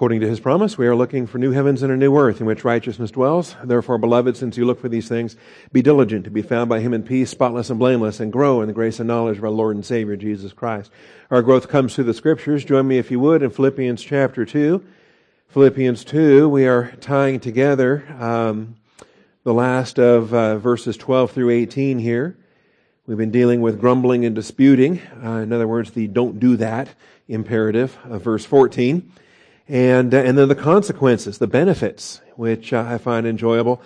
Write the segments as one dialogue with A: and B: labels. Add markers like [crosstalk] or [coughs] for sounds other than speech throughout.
A: According to his promise, we are looking for new heavens and a new earth in which righteousness dwells. Therefore, beloved, since you look for these things, be diligent to be found by him in peace, spotless and blameless, and grow in the grace and knowledge of our Lord and Savior, Jesus Christ. Our growth comes through the scriptures. Join me, if you would, in Philippians chapter 2. Philippians 2, we are tying together um, the last of uh, verses 12 through 18 here. We've been dealing with grumbling and disputing. Uh, in other words, the don't do that imperative of verse 14 and, uh, and then the consequences, the benefits, which I find enjoyable.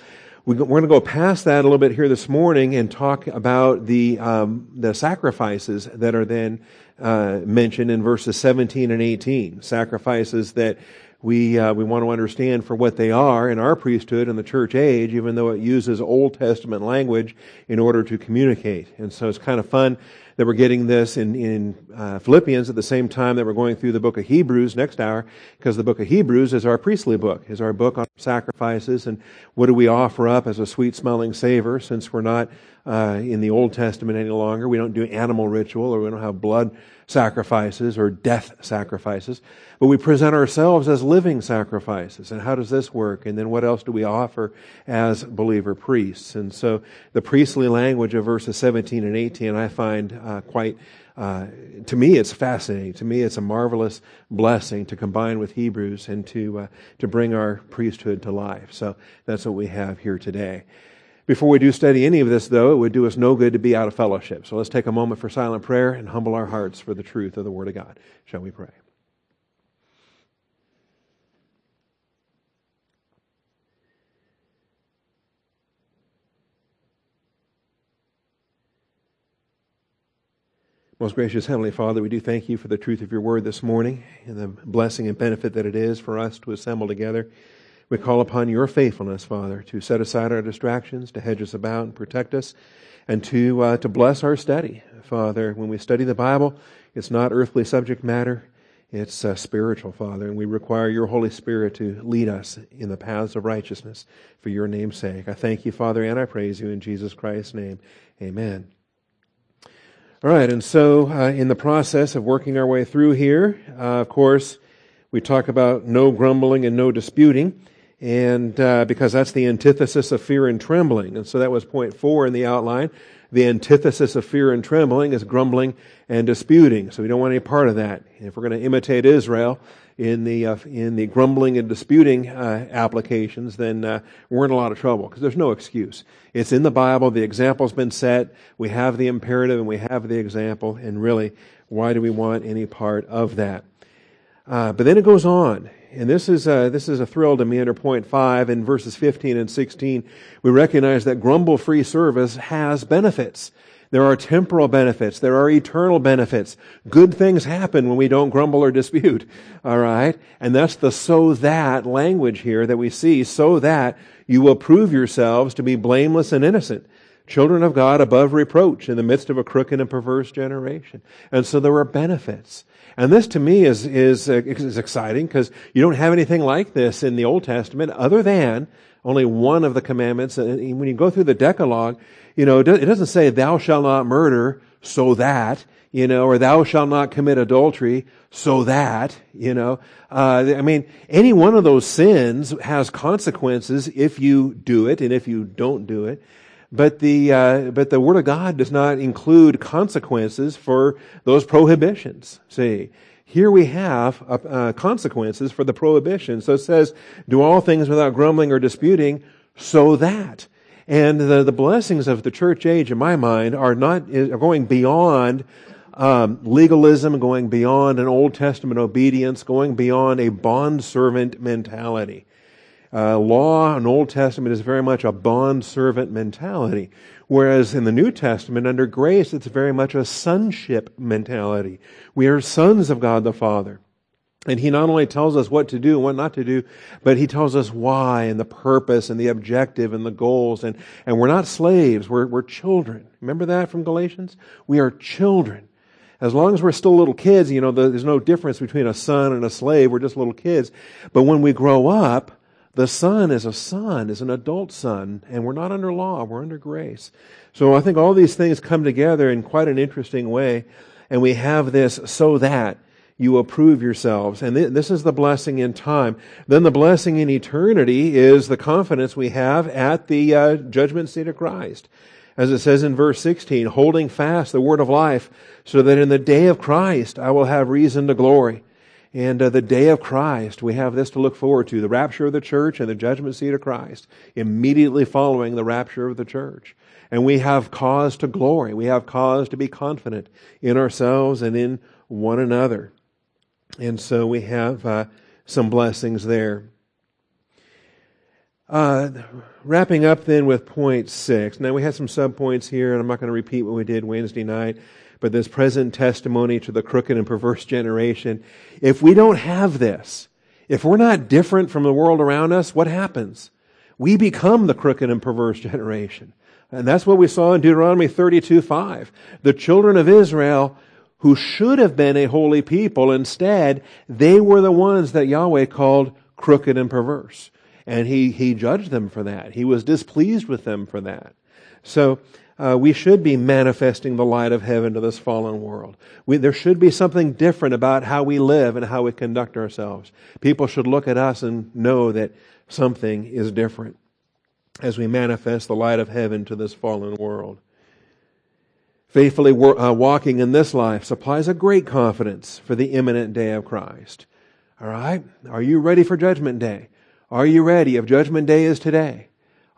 A: We, are going to go past that a little bit here this morning and talk about the, um, the sacrifices that are then uh, mentioned in verses 17 and 18. Sacrifices that we, uh, we want to understand for what they are in our priesthood in the church age, even though it uses Old Testament language in order to communicate. And so it's kind of fun that we're getting this in, in uh, Philippians at the same time that we're going through the book of Hebrews next hour, because the book of Hebrews is our priestly book, is our book on sacrifices and what do we offer up as a sweet smelling savor since we're not uh, in the Old Testament any longer. We don't do animal ritual or we don't have blood sacrifices or death sacrifices, but we present ourselves as living sacrifices. And how does this work? And then what else do we offer as believer priests? And so the priestly language of verses 17 and 18 I find uh, quite uh, to me, it's fascinating. To me, it's a marvelous blessing to combine with Hebrews and to uh, to bring our priesthood to life. So that's what we have here today. Before we do study any of this, though, it would do us no good to be out of fellowship. So let's take a moment for silent prayer and humble our hearts for the truth of the Word of God. Shall we pray? Most gracious Heavenly Father, we do thank you for the truth of your word this morning and the blessing and benefit that it is for us to assemble together. We call upon your faithfulness, Father, to set aside our distractions, to hedge us about and protect us, and to, uh, to bless our study. Father, when we study the Bible, it's not earthly subject matter, it's uh, spiritual, Father, and we require your Holy Spirit to lead us in the paths of righteousness for your name's sake. I thank you, Father, and I praise you in Jesus Christ's name. Amen. All right, and so uh, in the process of working our way through here, uh, of course, we talk about no grumbling and no disputing and uh, because that's the antithesis of fear and trembling. And so that was point four in the outline. The antithesis of fear and trembling is grumbling and disputing. So we don't want any part of that. If we're going to imitate Israel in the uh, in the grumbling and disputing uh, applications, then uh, we're in a lot of trouble because there's no excuse. It's in the Bible. The example's been set. We have the imperative and we have the example. And really, why do we want any part of that? Uh, but then it goes on and this is a, this is a thrill to me under point five in verses 15 and 16. We recognize that grumble free service has benefits. There are temporal benefits. There are eternal benefits. Good things happen when we don't grumble or dispute. [laughs] All right. And that's the so that language here that we see. So that you will prove yourselves to be blameless and innocent. Children of God above reproach in the midst of a crooked and perverse generation. And so there are benefits. And this to me is, is, uh, is exciting because you don't have anything like this in the Old Testament other than only one of the commandments. And when you go through the Decalogue, you know, it doesn't say thou shalt not murder so that, you know, or thou shalt not commit adultery so that, you know. Uh, I mean, any one of those sins has consequences if you do it and if you don't do it. But the, uh, but the Word of God does not include consequences for those prohibitions. See, here we have uh, uh, consequences for the prohibition. So it says, do all things without grumbling or disputing, so that. And the, the blessings of the church age, in my mind, are not, are going beyond um, legalism, going beyond an Old Testament obedience, going beyond a bond servant mentality. Uh, law in Old Testament is very much a bond servant mentality, whereas in the New Testament, under grace, it's very much a sonship mentality. We are sons of God the Father. And he not only tells us what to do and what not to do, but he tells us why and the purpose and the objective and the goals. And, and we're not slaves, we're, we're children. Remember that from Galatians? We are children. As long as we're still little kids, you know, there's no difference between a son and a slave. We're just little kids. But when we grow up, the son is a son, is an adult son, and we're not under law, we're under grace. So I think all these things come together in quite an interesting way, and we have this so that you approve yourselves. And th- this is the blessing in time. Then the blessing in eternity is the confidence we have at the uh, judgment seat of Christ. As it says in verse 16, holding fast the word of life, so that in the day of Christ I will have reason to glory. And uh, the day of Christ, we have this to look forward to the rapture of the church and the judgment seat of Christ, immediately following the rapture of the church. And we have cause to glory. We have cause to be confident in ourselves and in one another. And so we have uh, some blessings there. Uh, wrapping up then with point six. Now we had some subpoints here, and I'm not going to repeat what we did Wednesday night, but this present testimony to the crooked and perverse generation. If we don't have this, if we're not different from the world around us, what happens? We become the crooked and perverse generation. And that's what we saw in Deuteronomy 32 5. The children of Israel who should have been a holy people. Instead, they were the ones that Yahweh called crooked and perverse. And he, he judged them for that. He was displeased with them for that. So, uh, we should be manifesting the light of heaven to this fallen world. We, there should be something different about how we live and how we conduct ourselves. People should look at us and know that something is different as we manifest the light of heaven to this fallen world faithfully uh, walking in this life supplies a great confidence for the imminent day of Christ. All right? Are you ready for Judgment Day? Are you ready? If Judgment Day is today,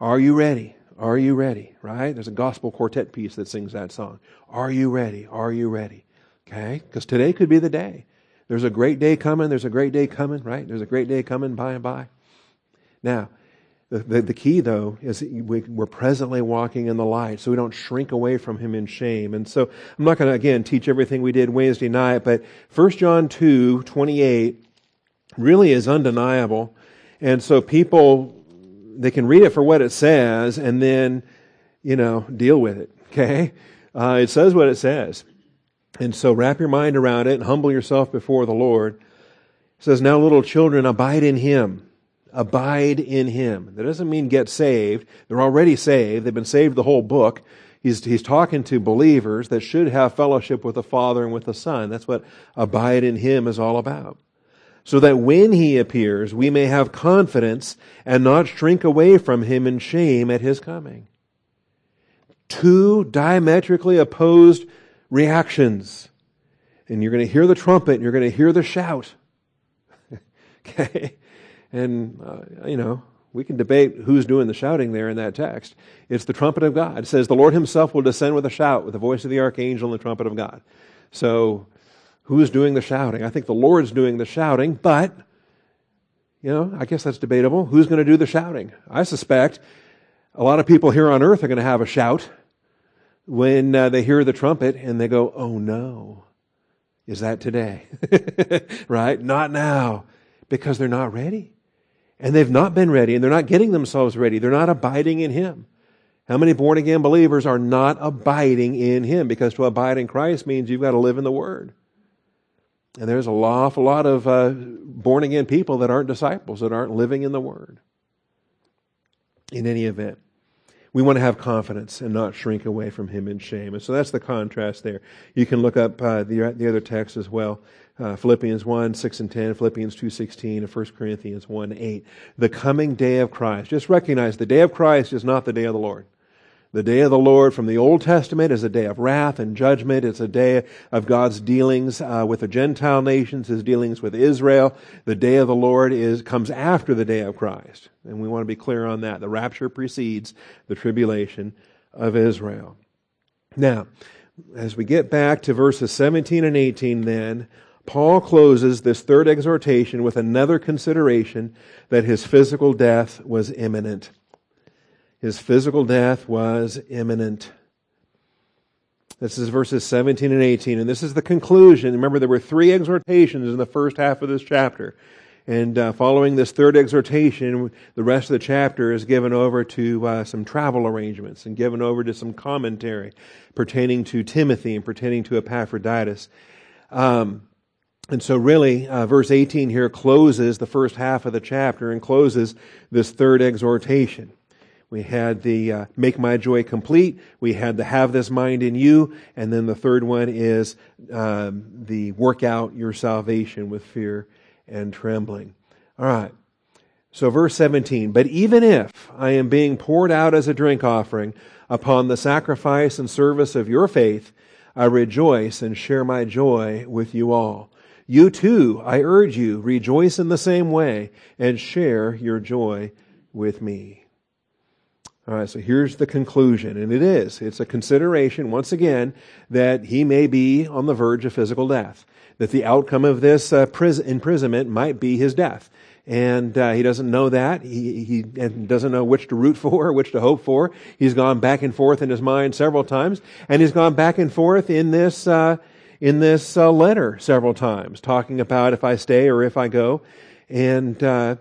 A: are you ready? Are you ready? Right? There's a gospel quartet piece that sings that song. Are you ready? Are you ready? Okay? Because today could be the day. There's a great day coming. There's a great day coming, right? There's a great day coming by and by. Now, the, the, the, key, though, is we, we're presently walking in the light, so we don't shrink away from Him in shame. And so I'm not going to, again, teach everything we did Wednesday night, but 1 John 2, 28 really is undeniable. And so people, they can read it for what it says and then, you know, deal with it, okay? Uh, it says what it says. And so wrap your mind around it and humble yourself before the Lord. It says, Now, little children, abide in Him abide in him. That doesn't mean get saved. They're already saved. They've been saved the whole book. He's, he's talking to believers that should have fellowship with the Father and with the Son. That's what abide in him is all about. So that when he appears, we may have confidence and not shrink away from him in shame at his coming. Two diametrically opposed reactions. And you're going to hear the trumpet and you're going to hear the shout. [laughs] okay? And, uh, you know, we can debate who's doing the shouting there in that text. It's the trumpet of God. It says, The Lord himself will descend with a shout, with the voice of the archangel and the trumpet of God. So, who's doing the shouting? I think the Lord's doing the shouting, but, you know, I guess that's debatable. Who's going to do the shouting? I suspect a lot of people here on earth are going to have a shout when uh, they hear the trumpet and they go, Oh no, is that today? [laughs] right? Not now, because they're not ready. And they've not been ready and they're not getting themselves ready. They're not abiding in Him. How many born again believers are not abiding in Him? Because to abide in Christ means you've got to live in the Word. And there's a awful lot of uh, born again people that aren't disciples, that aren't living in the Word. In any event, we want to have confidence and not shrink away from Him in shame. And so that's the contrast there. You can look up uh, the, the other text as well uh, Philippians 1, 6 and 10, Philippians 2, 16, and 1 Corinthians 1, 8. The coming day of Christ. Just recognize the day of Christ is not the day of the Lord. The day of the Lord from the Old Testament is a day of wrath and judgment. It's a day of God's dealings uh, with the Gentile nations, His dealings with Israel. The day of the Lord is comes after the day of Christ, and we want to be clear on that. The rapture precedes the tribulation of Israel. Now, as we get back to verses 17 and 18, then Paul closes this third exhortation with another consideration that his physical death was imminent. His physical death was imminent. This is verses 17 and 18, and this is the conclusion. Remember, there were three exhortations in the first half of this chapter. And uh, following this third exhortation, the rest of the chapter is given over to uh, some travel arrangements and given over to some commentary pertaining to Timothy and pertaining to Epaphroditus. Um, and so, really, uh, verse 18 here closes the first half of the chapter and closes this third exhortation. We had the uh, make my joy complete. We had the have this mind in you. And then the third one is um, the work out your salvation with fear and trembling. All right. So verse 17, but even if I am being poured out as a drink offering upon the sacrifice and service of your faith, I rejoice and share my joy with you all. You too, I urge you, rejoice in the same way and share your joy with me. All right, so here's the conclusion, and it is. It's a consideration, once again, that he may be on the verge of physical death. That the outcome of this uh, imprisonment might be his death. And uh, he doesn't know that. He, he doesn't know which to root [laughs] for, which to hope for. He's gone back and forth in his mind several times, and he's gone back and forth in this uh, in this uh, letter several times, talking about if I stay or if I go. And, uh,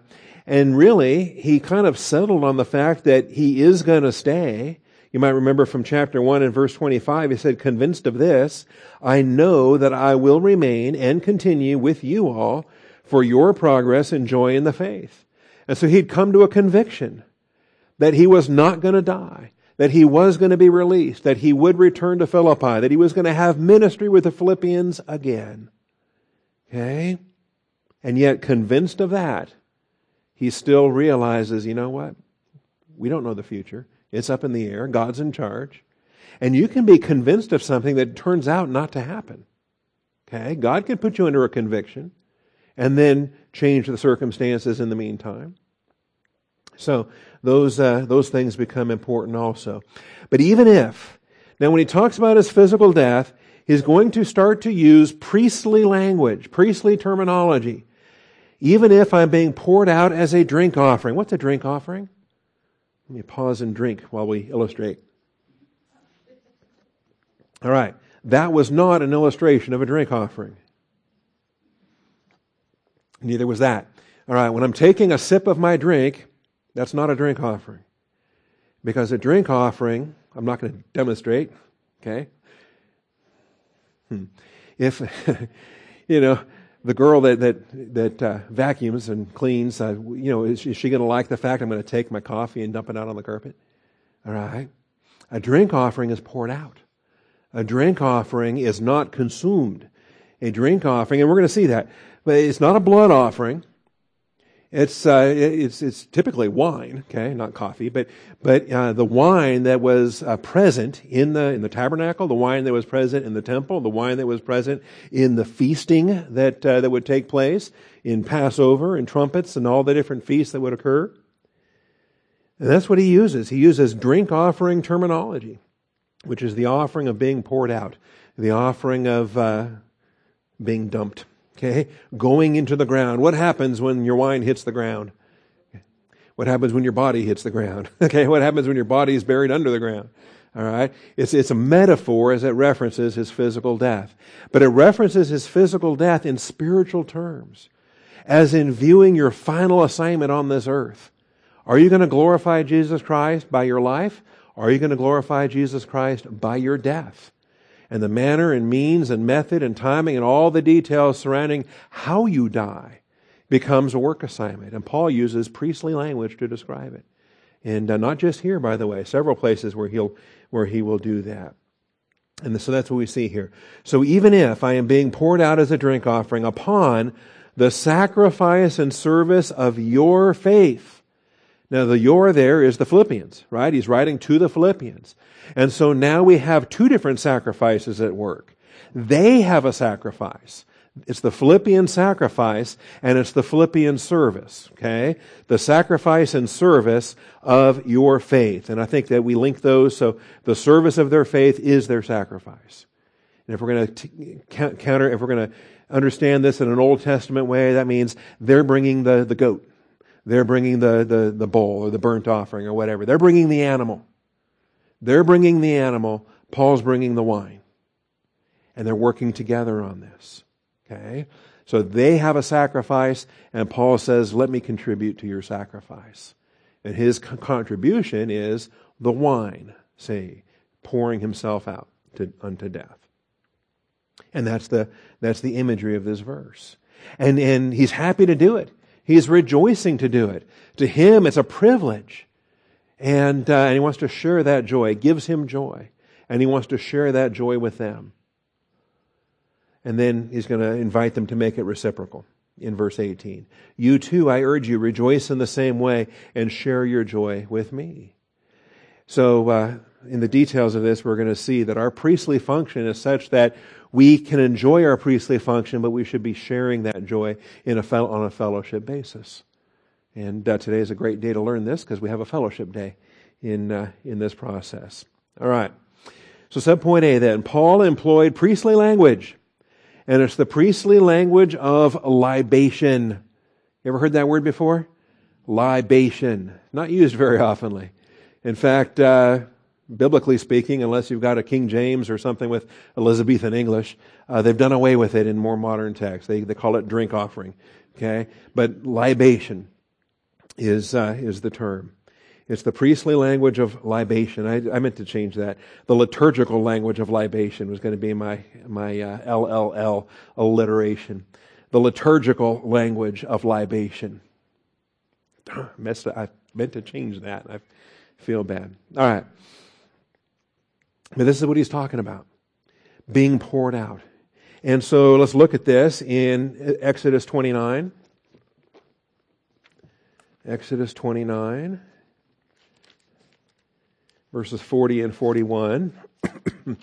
A: and really, he kind of settled on the fact that he is going to stay. You might remember from chapter 1 and verse 25, he said, convinced of this, I know that I will remain and continue with you all for your progress and joy in the faith. And so he'd come to a conviction that he was not going to die that he was going to be released, that he would return to Philippi, that he was going to have ministry with the Philippians again. Okay? And yet, convinced of that, he still realizes, you know what? We don't know the future. It's up in the air. God's in charge. And you can be convinced of something that turns out not to happen. Okay? God can put you under a conviction and then change the circumstances in the meantime. So those, uh, those things become important also. But even if, now when he talks about his physical death, he's going to start to use priestly language, priestly terminology. Even if I'm being poured out as a drink offering. What's a drink offering? Let me pause and drink while we illustrate. All right. That was not an illustration of a drink offering. Neither was that. All right. When I'm taking a sip of my drink, that's not a drink offering. Because a drink offering, I'm not going to demonstrate, okay? Hmm. If, [laughs] you know, the girl that, that, that uh, vacuums and cleans, uh, you know, is, is she going to like the fact I'm going to take my coffee and dump it out on the carpet? All right. A drink offering is poured out. A drink offering is not consumed. A drink offering, and we're going to see that, but it's not a blood offering. It's, uh, it's, it's typically wine, okay, not coffee, but, but uh, the wine that was uh, present in the, in the tabernacle, the wine that was present in the temple, the wine that was present in the feasting that, uh, that would take place in Passover and trumpets and all the different feasts that would occur. And that's what he uses. He uses drink offering terminology, which is the offering of being poured out, the offering of uh, being dumped. Okay? Going into the ground. What happens when your wine hits the ground? What happens when your body hits the ground? [laughs] Okay? What happens when your body is buried under the ground? All right? It's, it's a metaphor as it references his physical death. But it references his physical death in spiritual terms, as in viewing your final assignment on this earth. Are you going to glorify Jesus Christ by your life? Are you going to glorify Jesus Christ by your death? And the manner and means and method and timing and all the details surrounding how you die becomes a work assignment. And Paul uses priestly language to describe it. And uh, not just here, by the way, several places where he'll, where he will do that. And so that's what we see here. So even if I am being poured out as a drink offering upon the sacrifice and service of your faith. Now the your there is the Philippians, right? He's writing to the Philippians. And so now we have two different sacrifices at work. They have a sacrifice. It's the Philippian sacrifice and it's the Philippian service, okay? The sacrifice and service of your faith. And I think that we link those so the service of their faith is their sacrifice. And if we're going to counter, if we're going to understand this in an Old Testament way, that means they're bringing the, the goat. They're bringing the, the, the bull or the burnt offering or whatever. They're bringing the animal. They're bringing the animal, Paul's bringing the wine. And they're working together on this. Okay? So they have a sacrifice, and Paul says, Let me contribute to your sacrifice. And his contribution is the wine, see, pouring himself out to, unto death. And that's the, that's the imagery of this verse. And, and he's happy to do it. He's rejoicing to do it. To him, it's a privilege. And, uh, and he wants to share that joy. It gives him joy. And he wants to share that joy with them. And then he's going to invite them to make it reciprocal in verse 18. You too, I urge you, rejoice in the same way and share your joy with me. So, uh, in the details of this, we're going to see that our priestly function is such that we can enjoy our priestly function, but we should be sharing that joy in a fel- on a fellowship basis. And uh, today is a great day to learn this because we have a fellowship day in, uh, in this process. All right. So, subpoint A then Paul employed priestly language, and it's the priestly language of libation. You ever heard that word before? Libation. Not used very oftenly. In fact, uh, biblically speaking, unless you've got a King James or something with Elizabethan English, uh, they've done away with it in more modern texts. They, they call it drink offering. Okay? But libation is, uh, is the term. It's the priestly language of libation. I, I, meant to change that. The liturgical language of libation was going to be my, my uh, LLL alliteration. The liturgical language of libation. [clears throat] Messed up. I meant to change that. I feel bad. All right. But this is what he's talking about being poured out. And so let's look at this in Exodus 29. Exodus 29, verses 40 and 41. [clears throat]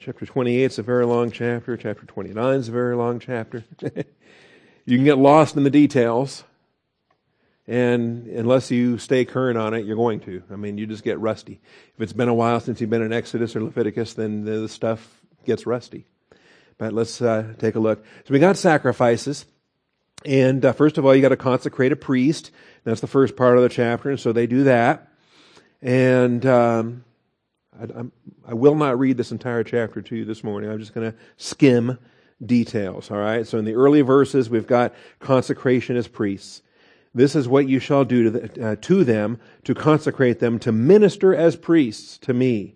A: chapter 28 is a very long chapter. Chapter 29 is a very long chapter. [laughs] you can get lost in the details. And unless you stay current on it, you're going to. I mean, you just get rusty. If it's been a while since you've been in Exodus or Leviticus, then the stuff gets rusty. But let's uh, take a look. So we got sacrifices. And uh, first of all, you got to consecrate a priest. That's the first part of the chapter. And so they do that. And um, I, I, will not read this entire chapter to you this morning. I'm just going to skim details. All right. So in the early verses, we've got consecration as priests. This is what you shall do to, the, uh, to them to consecrate them to minister as priests to me.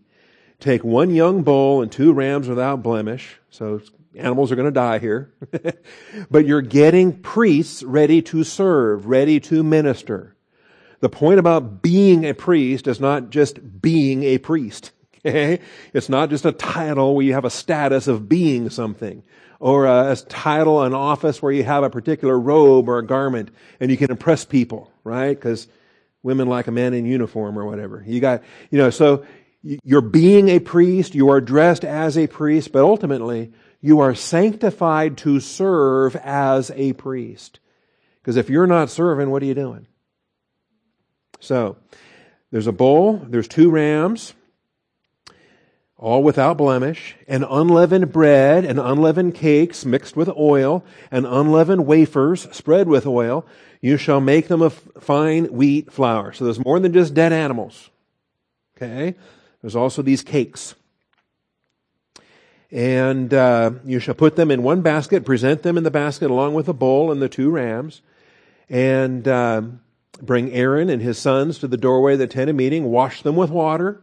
A: Take one young bull and two rams without blemish. So animals are going to die here. [laughs] but you're getting priests ready to serve, ready to minister. The point about being a priest is not just being a priest. [laughs] Okay? It's not just a title where you have a status of being something or a, a title, an office where you have a particular robe or a garment and you can impress people, right? Because women like a man in uniform or whatever. You got, you know, so you're being a priest, you are dressed as a priest, but ultimately you are sanctified to serve as a priest. Because if you're not serving, what are you doing? So, there's a bull, there's two rams, all without blemish, and unleavened bread and unleavened cakes mixed with oil, and unleavened wafers spread with oil. You shall make them of fine wheat flour. So there's more than just dead animals. Okay? There's also these cakes. And uh, you shall put them in one basket, present them in the basket along with the bull and the two rams, and uh, bring Aaron and his sons to the doorway of the tent of meeting, wash them with water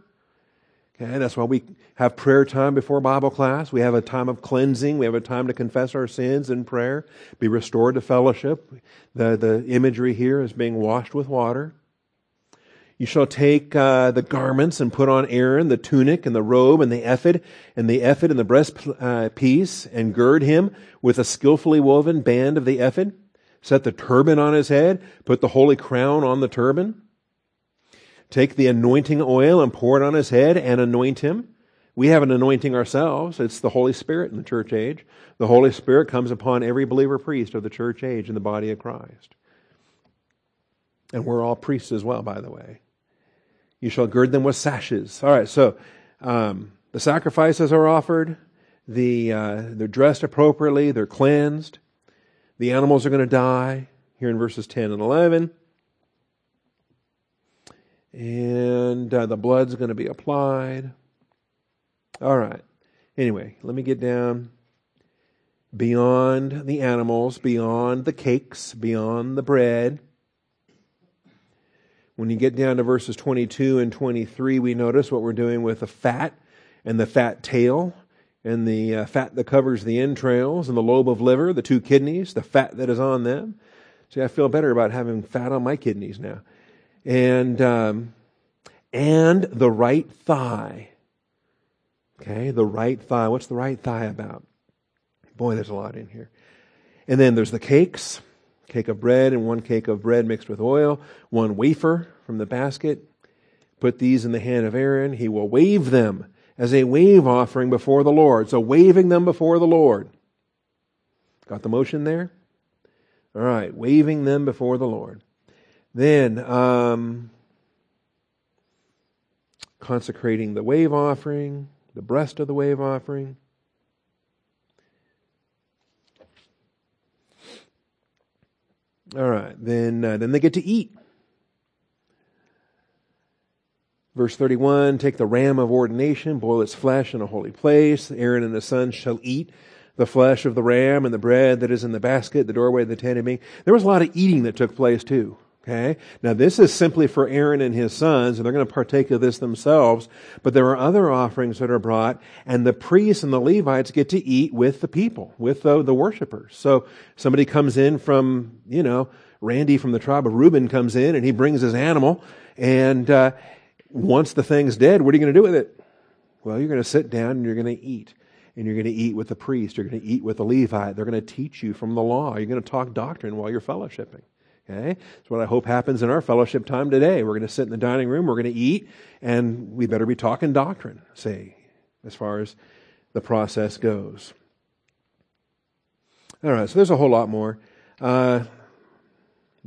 A: Okay, that's why we have prayer time before Bible class. We have a time of cleansing. We have a time to confess our sins in prayer, be restored to fellowship. The, the imagery here is being washed with water. You shall take uh, the garments and put on Aaron the tunic and the robe and the ephod and the ephod and the breastpiece uh, piece, and gird him with a skillfully woven band of the ephod. Set the turban on his head. Put the holy crown on the turban. Take the anointing oil and pour it on his head and anoint him. We have an anointing ourselves. It's the Holy Spirit in the church age. The Holy Spirit comes upon every believer priest of the church age in the body of Christ. And we're all priests as well, by the way. You shall gird them with sashes. All right, so um, the sacrifices are offered. The, uh, they're dressed appropriately. They're cleansed. The animals are going to die here in verses 10 and 11 and uh, the blood's going to be applied. All right. Anyway, let me get down beyond the animals, beyond the cakes, beyond the bread. When you get down to verses 22 and 23, we notice what we're doing with the fat and the fat tail and the uh, fat that covers the entrails and the lobe of liver, the two kidneys, the fat that is on them. See, I feel better about having fat on my kidneys now. And, um, and the right thigh. Okay, the right thigh. What's the right thigh about? Boy, there's a lot in here. And then there's the cakes cake of bread and one cake of bread mixed with oil, one wafer from the basket. Put these in the hand of Aaron. He will wave them as a wave offering before the Lord. So waving them before the Lord. Got the motion there? All right, waving them before the Lord. Then, um, consecrating the wave offering, the breast of the wave offering. All right, then uh, then they get to eat. Verse 31 Take the ram of ordination, boil its flesh in a holy place. Aaron and his sons shall eat the flesh of the ram and the bread that is in the basket, the doorway of the tent of meeting. There was a lot of eating that took place too. Okay? Now this is simply for Aaron and his sons, and they're going to partake of this themselves, but there are other offerings that are brought, and the priests and the Levites get to eat with the people, with the, the worshipers. So somebody comes in from, you know, Randy from the tribe of Reuben comes in and he brings his animal, and uh, once the thing's dead, what are you going to do with it? Well, you're going to sit down and you're going to eat and you're going to eat with the priest, you're going to eat with the Levite. They're going to teach you from the law. You're going to talk doctrine while you're fellowshipping. Okay? That's what I hope happens in our fellowship time today. We're going to sit in the dining room, we're going to eat, and we better be talking doctrine, say, as far as the process goes. All right, so there's a whole lot more. Uh,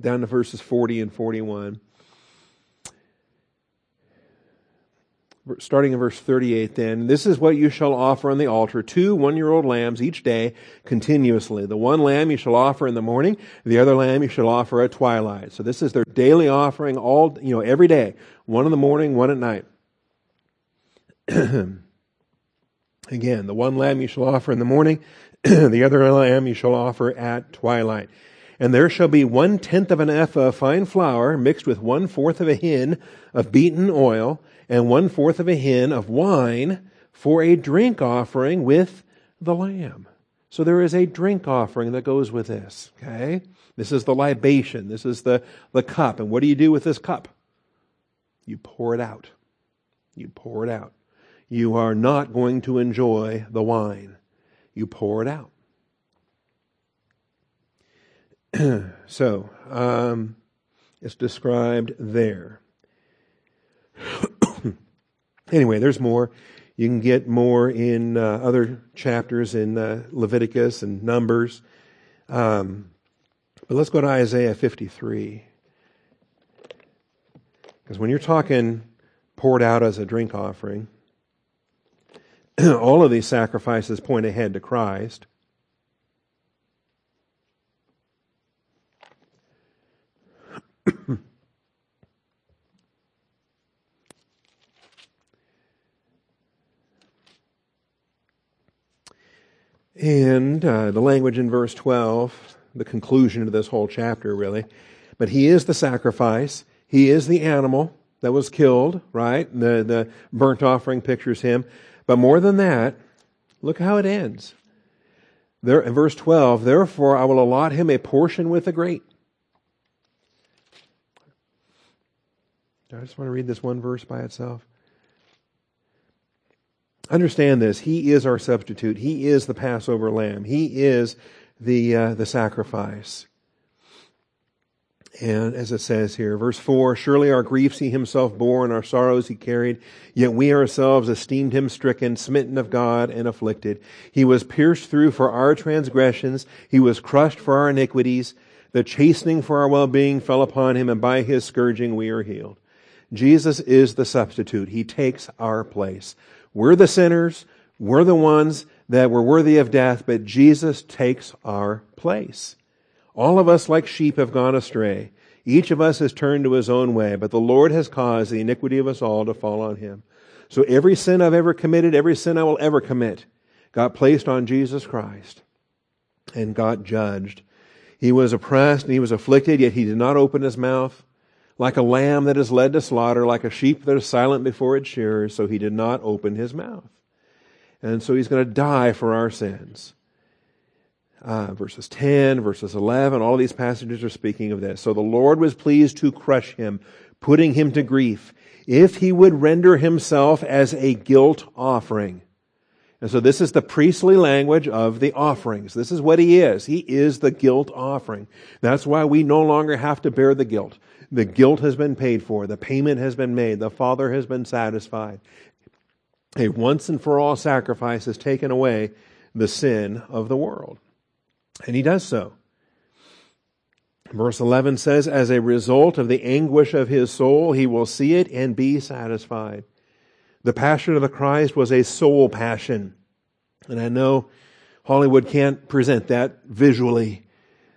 A: down to verses 40 and 41. Starting in verse 38 then, this is what you shall offer on the altar, two one-year-old lambs each day continuously. The one lamb you shall offer in the morning, the other lamb you shall offer at twilight. So this is their daily offering all, you know, every day. One in the morning, one at night. [clears throat] Again, the one lamb you shall offer in the morning, [clears throat] the other lamb you shall offer at twilight. And there shall be one tenth of an ephah of fine flour mixed with one fourth of a hin of beaten oil, and one fourth of a hin of wine for a drink offering with the lamb. So there is a drink offering that goes with this. Okay? This is the libation. This is the, the cup. And what do you do with this cup? You pour it out. You pour it out. You are not going to enjoy the wine. You pour it out. [clears throat] so, um, it's described there. [clears throat] Anyway, there's more. You can get more in uh, other chapters in uh, Leviticus and Numbers. Um, but let's go to Isaiah 53. Because when you're talking poured out as a drink offering, [clears throat] all of these sacrifices point ahead to Christ. [coughs] And uh, the language in verse 12, the conclusion of this whole chapter, really. But he is the sacrifice. He is the animal that was killed, right? The, the burnt offering pictures him. But more than that, look how it ends. There, in verse 12, therefore I will allot him a portion with the great. I just want to read this one verse by itself. Understand this. He is our substitute. He is the Passover lamb. He is the, uh, the sacrifice. And as it says here, verse 4, surely our griefs he himself bore and our sorrows he carried, yet we ourselves esteemed him stricken, smitten of God, and afflicted. He was pierced through for our transgressions, he was crushed for our iniquities. The chastening for our well-being fell upon him, and by his scourging we are healed. Jesus is the substitute. He takes our place. We're the sinners. We're the ones that were worthy of death, but Jesus takes our place. All of us, like sheep, have gone astray. Each of us has turned to his own way, but the Lord has caused the iniquity of us all to fall on him. So every sin I've ever committed, every sin I will ever commit, got placed on Jesus Christ and got judged. He was oppressed and he was afflicted, yet he did not open his mouth like a lamb that is led to slaughter, like a sheep that is silent before its shearers, so he did not open his mouth. And so he's going to die for our sins. uh, verses 10, verses 11, all these passages are speaking of this. So the Lord was pleased to crush him, putting him to grief, if he would render himself as a guilt offering. And so this is the priestly language of the offerings. This is what he is. He is the guilt offering. That's why we no longer have to bear the guilt. The guilt has been paid for. The payment has been made. The Father has been satisfied. A once and for all sacrifice has taken away the sin of the world. And he does so. Verse 11 says, As a result of the anguish of his soul, he will see it and be satisfied. The passion of the Christ was a soul passion. And I know Hollywood can't present that visually.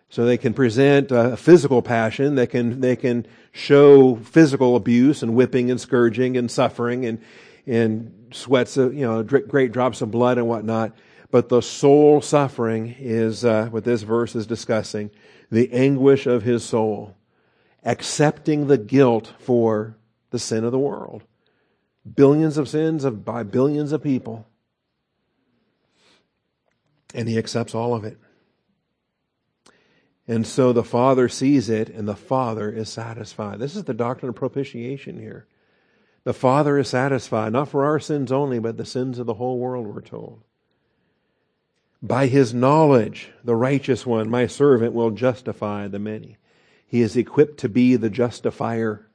A: So they can present a physical passion. They can, they can show physical abuse and whipping and scourging and suffering and, and sweats of, you know, great drops of blood and whatnot. But the soul suffering is uh, what this verse is discussing the anguish of his soul, accepting the guilt for the sin of the world. Billions of sins of, by billions of people. And he accepts all of it. And so the Father sees it, and the Father is satisfied. This is the doctrine of propitiation here. The Father is satisfied, not for our sins only, but the sins of the whole world, we're told. By his knowledge, the righteous one, my servant, will justify the many. He is equipped to be the justifier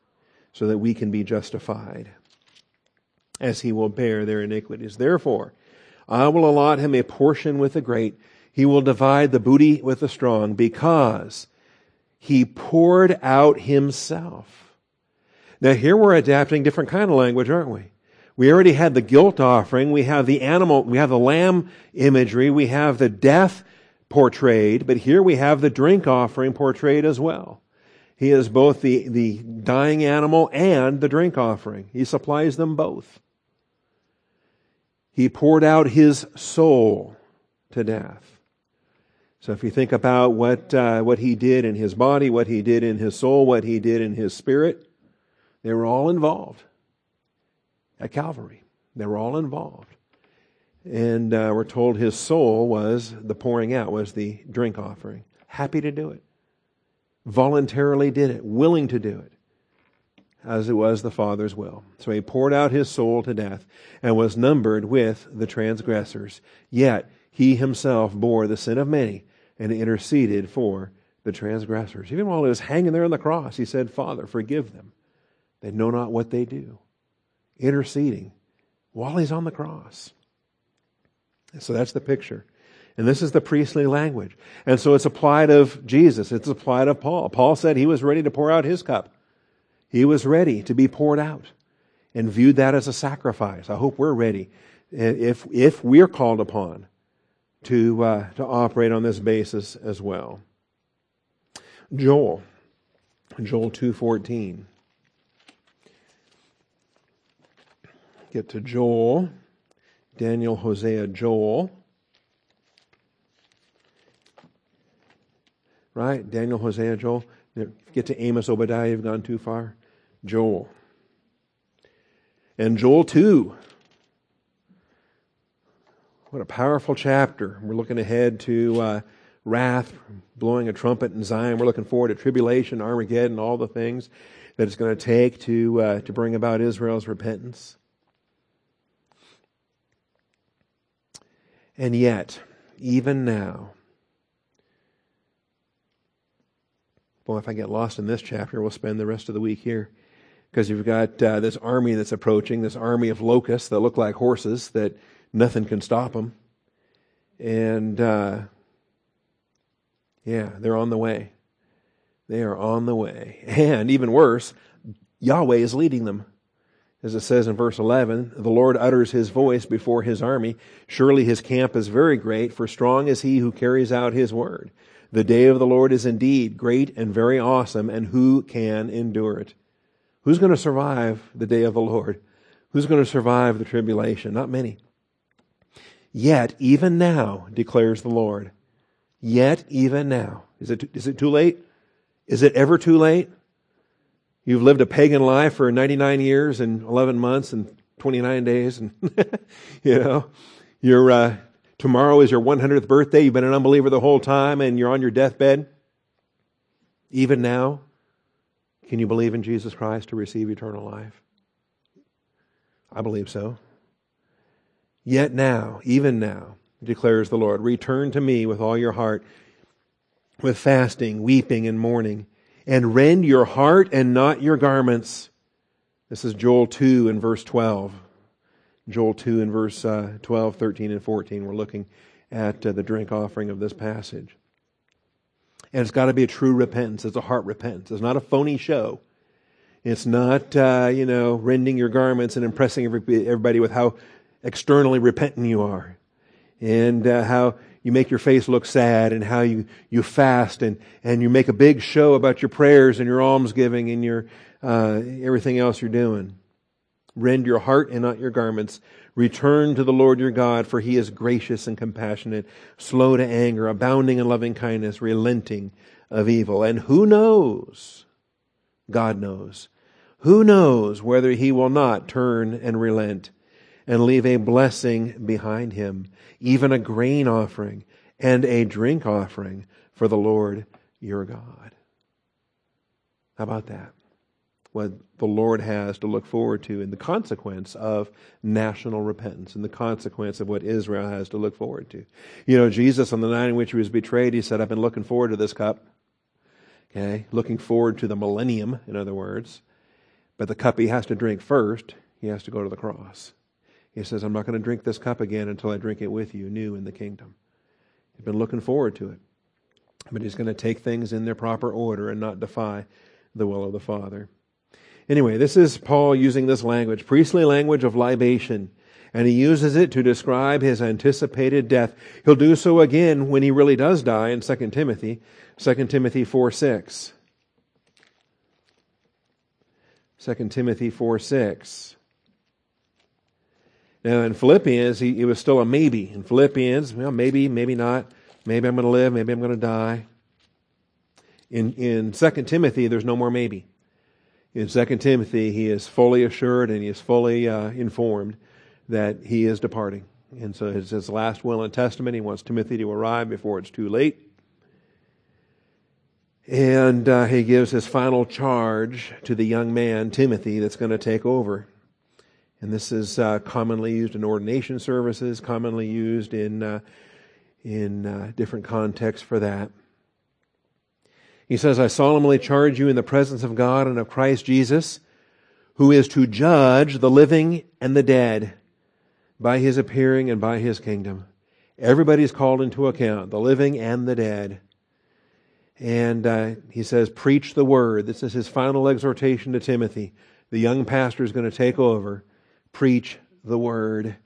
A: so that we can be justified as he will bear their iniquities. Therefore, I will allot him a portion with the great. He will divide the booty with the strong because he poured out himself. Now here we're adapting different kind of language, aren't we? We already had the guilt offering. We have the animal, we have the lamb imagery. We have the death portrayed, but here we have the drink offering portrayed as well. He is both the, the dying animal and the drink offering. He supplies them both. He poured out his soul to death. So if you think about what, uh, what he did in his body, what he did in his soul, what he did in his spirit, they were all involved at Calvary. They were all involved. And uh, we're told his soul was the pouring out, was the drink offering. Happy to do it. Voluntarily did it, willing to do it, as it was the Father's will. So he poured out his soul to death and was numbered with the transgressors. Yet he himself bore the sin of many and interceded for the transgressors. Even while he was hanging there on the cross, he said, Father, forgive them. They know not what they do interceding while he's on the cross. So that's the picture. And this is the priestly language. And so it's applied of Jesus. It's applied of Paul. Paul said he was ready to pour out his cup. He was ready to be poured out and viewed that as a sacrifice. I hope we're ready if, if we're called upon to, uh, to operate on this basis as well. Joel, Joel 2.14. get to Joel, Daniel, Hosea, Joel. Right? Daniel, Hosea, Joel. Get to Amos, Obadiah, you've gone too far. Joel. And Joel 2. What a powerful chapter. We're looking ahead to uh, wrath, blowing a trumpet in Zion. We're looking forward to tribulation, Armageddon, all the things that it's going to take to, uh, to bring about Israel's repentance. And yet, even now, boy, if I get lost in this chapter, we'll spend the rest of the week here. Because you've got uh, this army that's approaching, this army of locusts that look like horses, that nothing can stop them. And, uh, yeah, they're on the way. They are on the way. And even worse, Yahweh is leading them. As it says in verse 11, the Lord utters his voice before his army. Surely his camp is very great, for strong is he who carries out his word. The day of the Lord is indeed great and very awesome, and who can endure it? Who's going to survive the day of the Lord? Who's going to survive the tribulation? Not many. Yet, even now, declares the Lord. Yet, even now. Is it, is it too late? Is it ever too late? You've lived a pagan life for 99 years and 11 months and 29 days, and [laughs] you know you're uh, tomorrow is your 100th birthday, you've been an unbeliever the whole time, and you're on your deathbed, even now, can you believe in Jesus Christ to receive eternal life? I believe so. Yet now, even now, declares the Lord, return to me with all your heart, with fasting, weeping, and mourning, and rend your heart and not your garments. This is Joel 2 and verse 12. Joel 2 and verse uh, 12, 13, and 14. We're looking at uh, the drink offering of this passage. And it's got to be a true repentance. It's a heart repentance. It's not a phony show. It's not, uh, you know, rending your garments and impressing everybody with how externally repentant you are and uh, how you make your face look sad and how you, you fast and, and you make a big show about your prayers and your almsgiving and your uh, everything else you're doing. Rend your heart and not your garments. Return to the Lord your God, for he is gracious and compassionate, slow to anger, abounding in loving kindness, relenting of evil. And who knows? God knows. Who knows whether he will not turn and relent and leave a blessing behind him, even a grain offering and a drink offering for the Lord your God. How about that? What the Lord has to look forward to in the consequence of national repentance and the consequence of what Israel has to look forward to. You know, Jesus on the night in which he was betrayed, he said, I've been looking forward to this cup. Okay, looking forward to the millennium, in other words. But the cup he has to drink first, he has to go to the cross. He says, I'm not going to drink this cup again until I drink it with you, new in the kingdom. He's been looking forward to it. But he's going to take things in their proper order and not defy the will of the Father. Anyway, this is Paul using this language, priestly language of libation, and he uses it to describe his anticipated death. He'll do so again when he really does die in 2 Timothy, 2 Timothy 4 6. 2 Timothy 4 6. Now, in Philippians, he, it was still a maybe. In Philippians, well, maybe, maybe not. Maybe I'm going to live. Maybe I'm going to die. In, in 2 Timothy, there's no more maybe. In 2 Timothy, he is fully assured and he is fully uh, informed that he is departing. And so it's his last will and testament. He wants Timothy to arrive before it's too late. And uh, he gives his final charge to the young man, Timothy, that's going to take over. And this is uh, commonly used in ordination services, commonly used in, uh, in uh, different contexts for that. He says, I solemnly charge you in the presence of God and of Christ Jesus, who is to judge the living and the dead by his appearing and by his kingdom. Everybody's called into account, the living and the dead. And uh, he says, Preach the word. This is his final exhortation to Timothy. The young pastor is going to take over preach the word.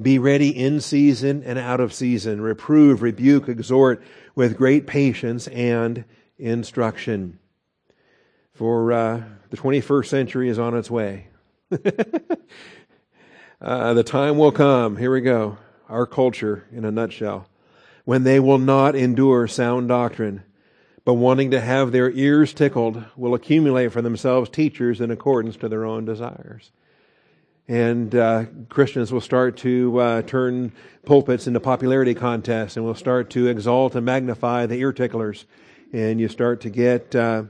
A: Be ready in season and out of season. Reprove, rebuke, exhort with great patience and instruction. For uh, the 21st century is on its way. [laughs] uh, the time will come. Here we go. Our culture in a nutshell. When they will not endure sound doctrine, but wanting to have their ears tickled, will accumulate for themselves teachers in accordance to their own desires and uh, Christians will start to uh, turn pulpits into popularity contests, and will start to exalt and magnify the ear ticklers, and you start to get uh,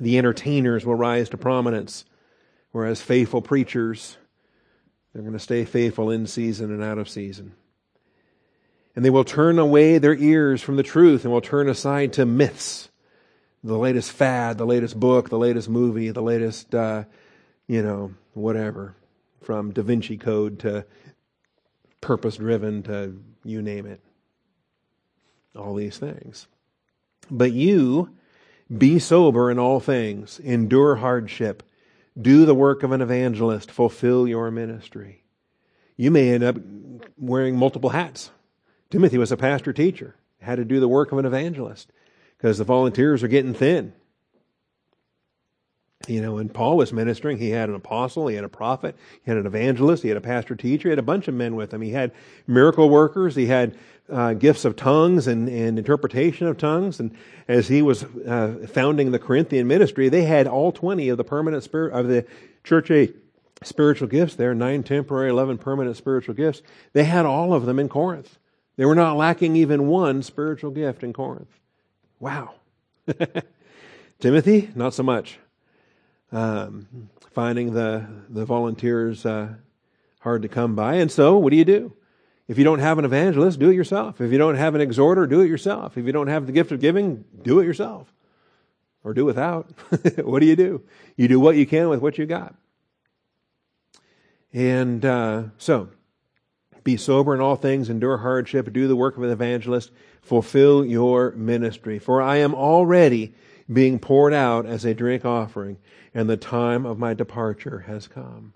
A: the entertainers will rise to prominence, whereas faithful preachers they're going to stay faithful in season and out of season. And they will turn away their ears from the truth and will turn aside to myths, the latest fad, the latest book, the latest movie, the latest, uh, you know, whatever from Da Vinci Code to purpose driven to you name it. All these things. But you be sober in all things, endure hardship, do the work of an evangelist, fulfill your ministry. You may end up wearing multiple hats. Timothy was a pastor teacher, had to do the work of an evangelist because the volunteers are getting thin. You know, when Paul was ministering, he had an apostle, he had a prophet, he had an evangelist, he had a pastor teacher, he had a bunch of men with him. He had miracle workers, he had uh, gifts of tongues and, and interpretation of tongues. And as he was uh, founding the Corinthian ministry, they had all 20 of the permanent spirit of the church age spiritual gifts there, nine temporary, 11 permanent spiritual gifts. They had all of them in Corinth. They were not lacking even one spiritual gift in Corinth. Wow. [laughs] Timothy, not so much. Um, finding the, the volunteers uh, hard to come by. And so, what do you do? If you don't have an evangelist, do it yourself. If you don't have an exhorter, do it yourself. If you don't have the gift of giving, do it yourself. Or do without. [laughs] what do you do? You do what you can with what you got. And uh, so, be sober in all things, endure hardship, do the work of an evangelist, fulfill your ministry. For I am already being poured out as a drink offering, and the time of my departure has come.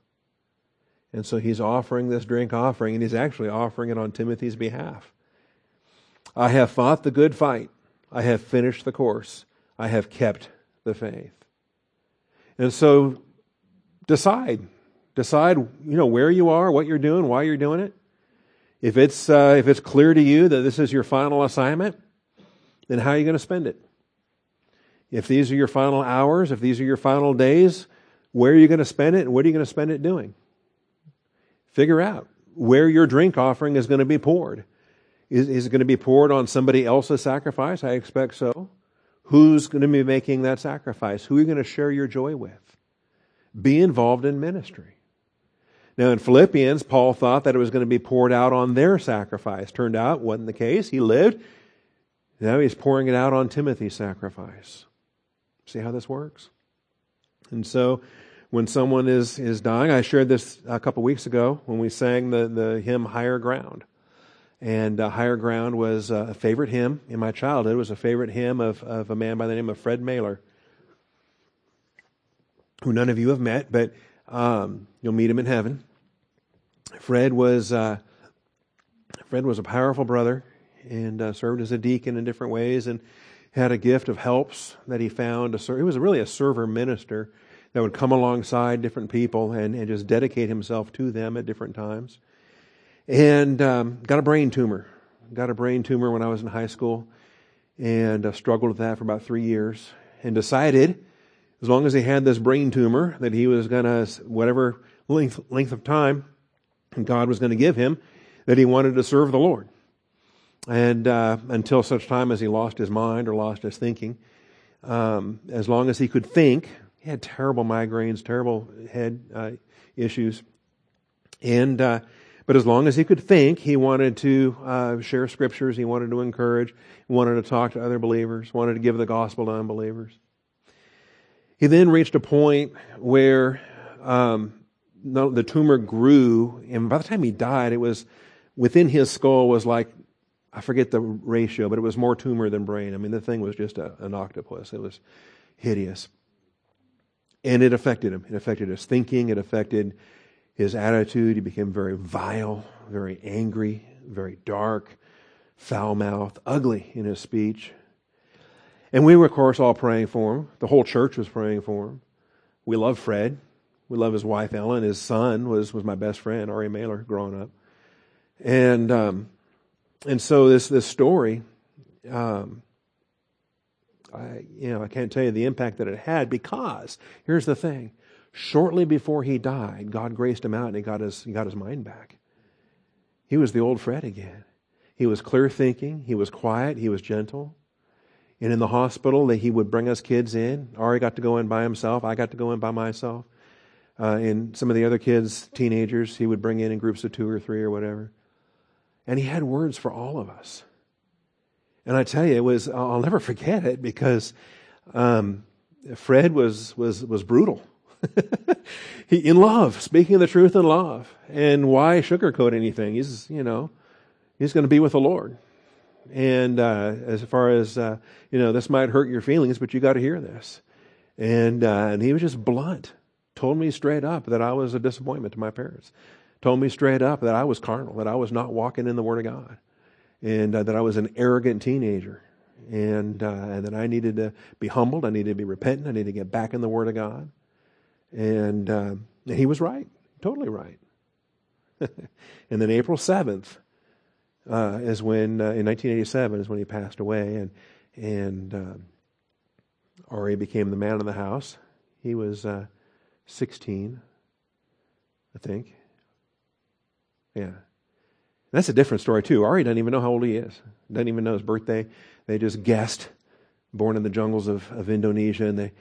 A: And so he's offering this drink offering, and he's actually offering it on Timothy's behalf. I have fought the good fight. I have finished the course. I have kept the faith. And so decide. Decide, you know, where you are, what you're doing, why you're doing it. If it's, uh, if it's clear to you that this is your final assignment, then how are you going to spend it? If these are your final hours, if these are your final days, where are you going to spend it and what are you going to spend it doing? Figure out where your drink offering is going to be poured. Is, is it going to be poured on somebody else's sacrifice? I expect so. Who's going to be making that sacrifice? Who are you going to share your joy with? Be involved in ministry. Now, in Philippians, Paul thought that it was going to be poured out on their sacrifice. Turned out, wasn't the case. He lived. Now he's pouring it out on Timothy's sacrifice. See how this works? And so, when someone is, is dying, I shared this a couple weeks ago when we sang the, the hymn Higher Ground. And uh, Higher Ground was a favorite hymn in my childhood. It was a favorite hymn of, of a man by the name of Fred Mailer, who none of you have met, but um, you'll meet him in heaven. Fred was uh, Fred was a powerful brother and uh, served as a deacon in different ways and had a gift of helps that he found. He was really a server minister that would come alongside different people and, and just dedicate himself to them at different times. And um, got a brain tumor. Got a brain tumor when I was in high school and uh, struggled with that for about three years and decided as long as he had this brain tumor, that he was going to, whatever length, length of time God was going to give him, that he wanted to serve the Lord. And uh, until such time as he lost his mind or lost his thinking, um, as long as he could think, he had terrible migraines, terrible head uh, issues. And, uh, but as long as he could think, he wanted to uh, share scriptures, he wanted to encourage, wanted to talk to other believers, wanted to give the gospel to unbelievers. He then reached a point where um, the tumor grew, and by the time he died, it was within his skull was like I forget the ratio, but it was more tumor than brain. I mean, the thing was just a, an octopus. It was hideous, and it affected him. It affected his thinking. It affected his attitude. He became very vile, very angry, very dark, foul mouthed, ugly in his speech. And we were, of course, all praying for him. The whole church was praying for him. We love Fred. We love his wife, Ellen. His son was, was my best friend, Ari Mailer, growing up. And, um, and so this, this story, um, I, you know, I can't tell you the impact that it had because here's the thing. Shortly before he died, God graced him out and he got his, he got his mind back. He was the old Fred again. He was clear thinking. He was quiet. He was gentle. And in the hospital, that he would bring us kids in. Ari got to go in by himself. I got to go in by myself. Uh, and some of the other kids, teenagers, he would bring in in groups of two or three or whatever. And he had words for all of us. And I tell you, it was, I'll never forget it because um, Fred was, was, was brutal. [laughs] he, in love, speaking the truth in love. And why sugarcoat anything? He's, you know, he's going to be with the Lord. And uh, as far as uh, you know, this might hurt your feelings, but you got to hear this. And uh, and he was just blunt. Told me straight up that I was a disappointment to my parents. Told me straight up that I was carnal, that I was not walking in the Word of God, and uh, that I was an arrogant teenager, and uh, and that I needed to be humbled. I needed to be repentant. I needed to get back in the Word of God. And, uh, and he was right, totally right. [laughs] and then April seventh, uh, is when uh, in 1987 is when he passed away, and and uh, Ari became the man of the house. He was uh, 16, I think. Yeah, That's a different story too. Ari doesn't even know how old he is. Doesn't even know his birthday. They just guessed. Born in the jungles of, of Indonesia, and they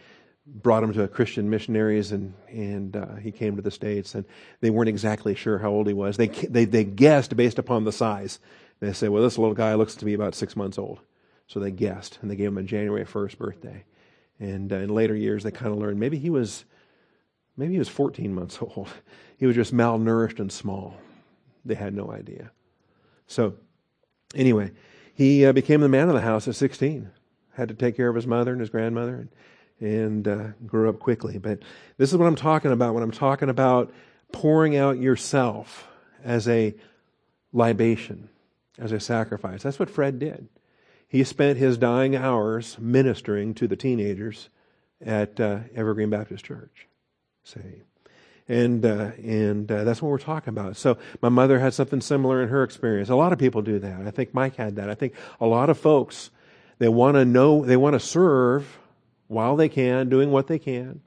A: brought him to Christian missionaries, and and uh, he came to the states, and they weren't exactly sure how old he was. They they they guessed based upon the size. They said, "Well, this little guy looks to be about six months old," so they guessed, and they gave him a January first birthday. And uh, in later years, they kind of learned maybe he was maybe he was 14 months [laughs] old. He was just malnourished and small. They had no idea. So, anyway, he uh, became the man of the house at 16. Had to take care of his mother and his grandmother, and and uh, grew up quickly. But this is what I'm talking about when I'm talking about pouring out yourself as a libation, as a sacrifice. That's what Fred did. He spent his dying hours ministering to the teenagers at uh, Evergreen Baptist Church. See. And, uh, and uh, that's what we're talking about. So, my mother had something similar in her experience. A lot of people do that. I think Mike had that. I think a lot of folks, they want to know, they want to serve while they can, doing what they can.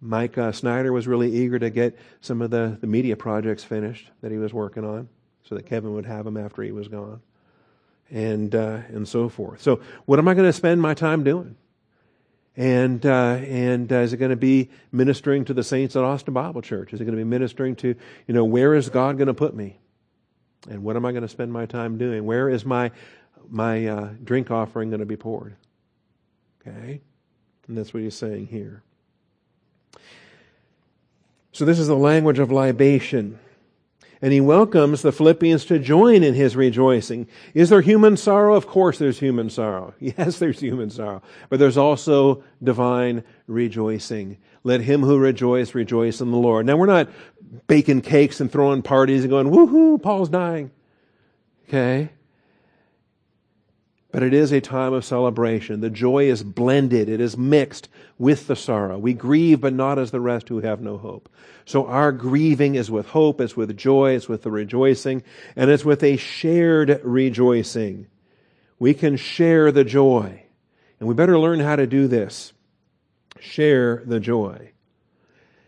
A: Mike uh, Snyder was really eager to get some of the, the media projects finished that he was working on so that Kevin would have them after he was gone. And, uh, and so forth. So, what am I going to spend my time doing? And, uh, and uh, is it going to be ministering to the saints at Austin Bible Church? Is it going to be ministering to, you know, where is God going to put me? And what am I going to spend my time doing? Where is my, my uh, drink offering going to be poured? Okay? And that's what he's saying here. So, this is the language of libation. And he welcomes the Philippians to join in his rejoicing. Is there human sorrow? Of course there's human sorrow. [laughs] Yes, there's human sorrow. But there's also divine rejoicing. Let him who rejoice rejoice in the Lord. Now we're not baking cakes and throwing parties and going, woohoo, Paul's dying. Okay? But it is a time of celebration. The joy is blended, it is mixed with the sorrow. We grieve, but not as the rest who have no hope. So our grieving is with hope, it's with joy, it's with the rejoicing, and it's with a shared rejoicing. We can share the joy. And we better learn how to do this. Share the joy.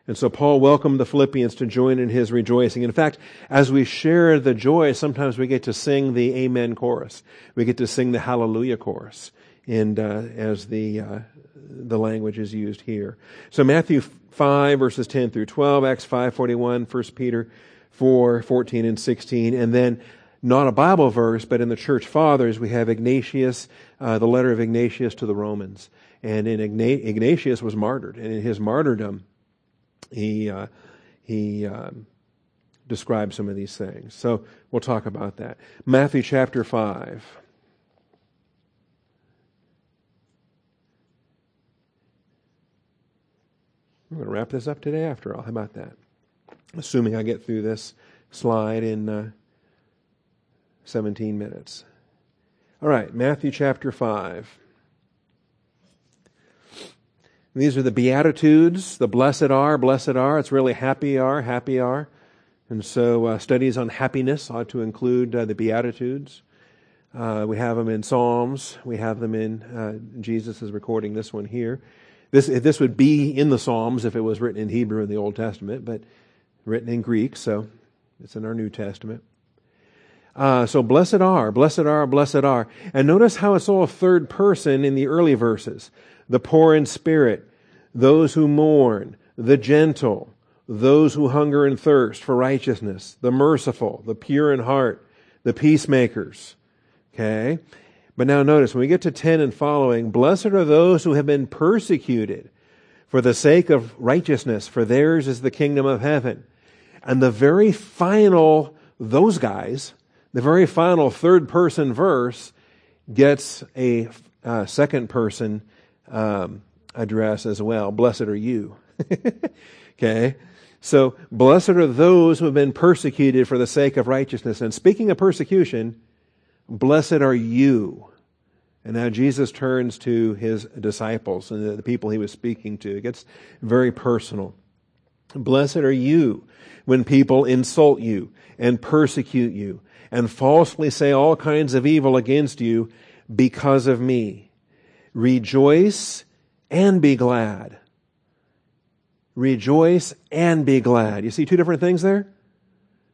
A: And so Paul welcomed the Philippians to join in his rejoicing. In fact, as we share the joy, sometimes we get to sing the Amen chorus. We get to sing the Hallelujah chorus, and uh, as the uh, the language is used here. So Matthew five verses ten through twelve, Acts five forty one, First Peter four fourteen and sixteen, and then not a Bible verse, but in the church fathers we have Ignatius, uh, the letter of Ignatius to the Romans, and in Igna- Ignatius was martyred, and in his martyrdom he uh, he um, describes some of these things. So we'll talk about that. Matthew chapter five. We're going to wrap this up today after all. How about that? Assuming I get through this slide in uh, 17 minutes. All right, Matthew chapter 5. These are the Beatitudes, the blessed are, blessed are. It's really happy are, happy are. And so uh, studies on happiness ought to include uh, the Beatitudes. Uh, we have them in Psalms. We have them in, uh, Jesus is recording this one here. This, this would be in the Psalms if it was written in Hebrew in the Old Testament, but written in Greek, so it's in our New Testament. Uh, so blessed are, blessed are, blessed are. And notice how it's all third person in the early verses the poor in spirit, those who mourn, the gentle, those who hunger and thirst for righteousness, the merciful, the pure in heart, the peacemakers. Okay? But now notice, when we get to 10 and following, blessed are those who have been persecuted for the sake of righteousness, for theirs is the kingdom of heaven. And the very final, those guys, the very final third person verse gets a uh, second person um, address as well. Blessed are you. [laughs] okay? So, blessed are those who have been persecuted for the sake of righteousness. And speaking of persecution, blessed are you. And now Jesus turns to his disciples and the people he was speaking to. It gets very personal. Blessed are you when people insult you and persecute you and falsely say all kinds of evil against you because of me. Rejoice and be glad. Rejoice and be glad. You see two different things there?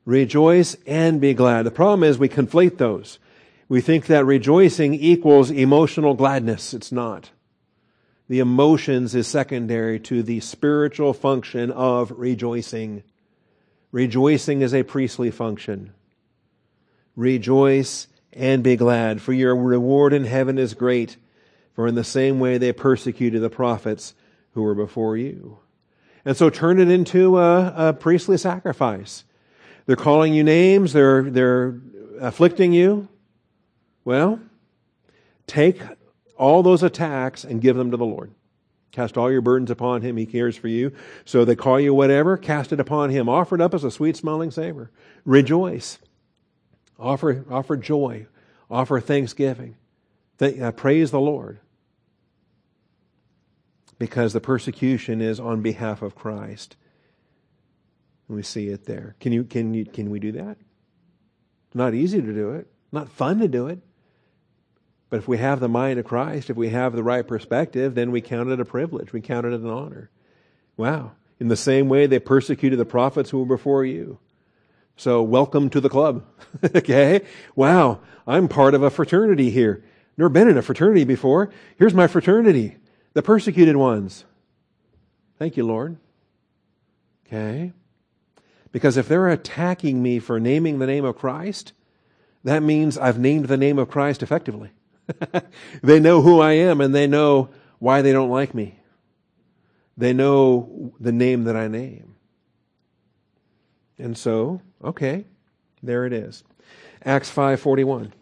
A: Rejoice and be glad. The problem is we conflate those. We think that rejoicing equals emotional gladness. It's not. The emotions is secondary to the spiritual function of rejoicing. Rejoicing is a priestly function. Rejoice and be glad, for your reward in heaven is great, for in the same way they persecuted the prophets who were before you. And so turn it into a, a priestly sacrifice. They're calling you names, they're, they're afflicting you. Well, take all those attacks and give them to the Lord. Cast all your burdens upon him. He cares for you. So they call you whatever, cast it upon him. Offer it up as a sweet smelling savor. Rejoice. Offer, offer joy. Offer thanksgiving. Th- uh, praise the Lord. Because the persecution is on behalf of Christ. And we see it there. Can you can you can we do that? Not easy to do it. Not fun to do it. But if we have the mind of Christ, if we have the right perspective, then we count it a privilege. We count it an honor. Wow. In the same way they persecuted the prophets who were before you. So welcome to the club. [laughs] okay? Wow. I'm part of a fraternity here. Never been in a fraternity before. Here's my fraternity. The persecuted ones. Thank you, Lord. Okay? Because if they're attacking me for naming the name of Christ, that means I've named the name of Christ effectively. [laughs] they know who I am and they know why they don't like me. They know the name that I name. And so, okay, there it is. Acts 5:41.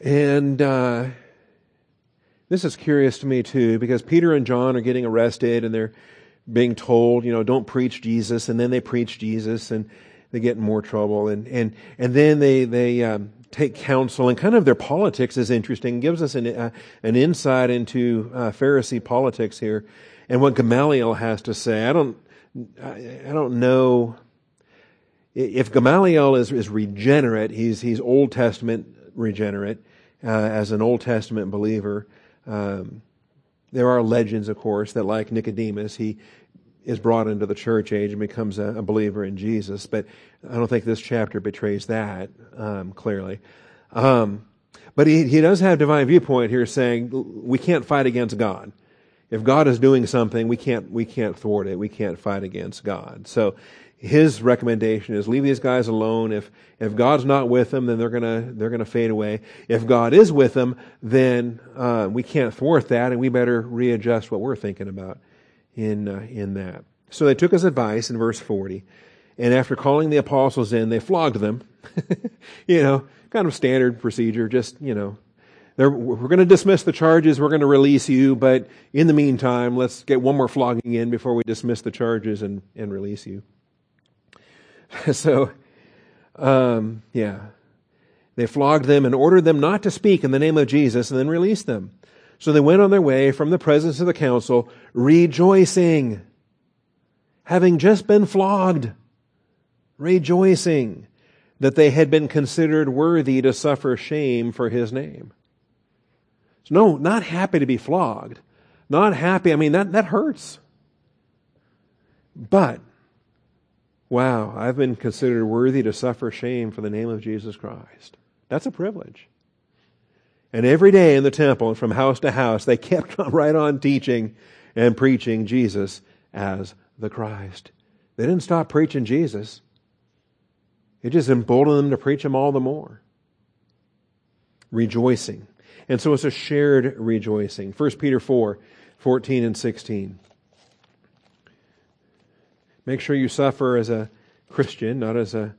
A: And uh, this is curious to me too, because Peter and John are getting arrested and they're being told, you know, don't preach Jesus, and then they preach Jesus, and they get in more trouble, and and and then they they um, take counsel, and kind of their politics is interesting. It gives us an uh, an insight into uh, Pharisee politics here, and what Gamaliel has to say. I don't I, I don't know if Gamaliel is is regenerate. He's he's Old Testament regenerate uh, as an Old Testament believer. Um, there are legends, of course, that like Nicodemus, he is brought into the church age and becomes a, a believer in Jesus. But I don't think this chapter betrays that um, clearly. Um, but he, he does have divine viewpoint here saying we can't fight against God. If God is doing something, we can't, we can't thwart it. We can't fight against God. So his recommendation is leave these guys alone. If, if God's not with them, then they're gonna, they're gonna fade away. If God is with them, then, uh, we can't thwart that and we better readjust what we're thinking about in, uh, in that. So they took his advice in verse 40. And after calling the apostles in, they flogged them. [laughs] you know, kind of standard procedure, just, you know, we're going to dismiss the charges, we're going to release you, but in the meantime, let's get one more flogging in before we dismiss the charges and, and release you. [laughs] so, um, yeah. They flogged them and ordered them not to speak in the name of Jesus and then released them. So they went on their way from the presence of the council, rejoicing, having just been flogged, rejoicing that they had been considered worthy to suffer shame for his name. So no, not happy to be flogged. Not happy. I mean, that, that hurts. But Wow, I've been considered worthy to suffer shame for the name of Jesus Christ. That's a privilege. And every day in the temple and from house to house, they kept [laughs] right on teaching and preaching Jesus as the Christ. They didn't stop preaching Jesus. It just emboldened them to preach him all the more. Rejoicing. And so it's a shared rejoicing. 1 Peter 4, 14 and 16. Make sure you suffer as a Christian, not as a.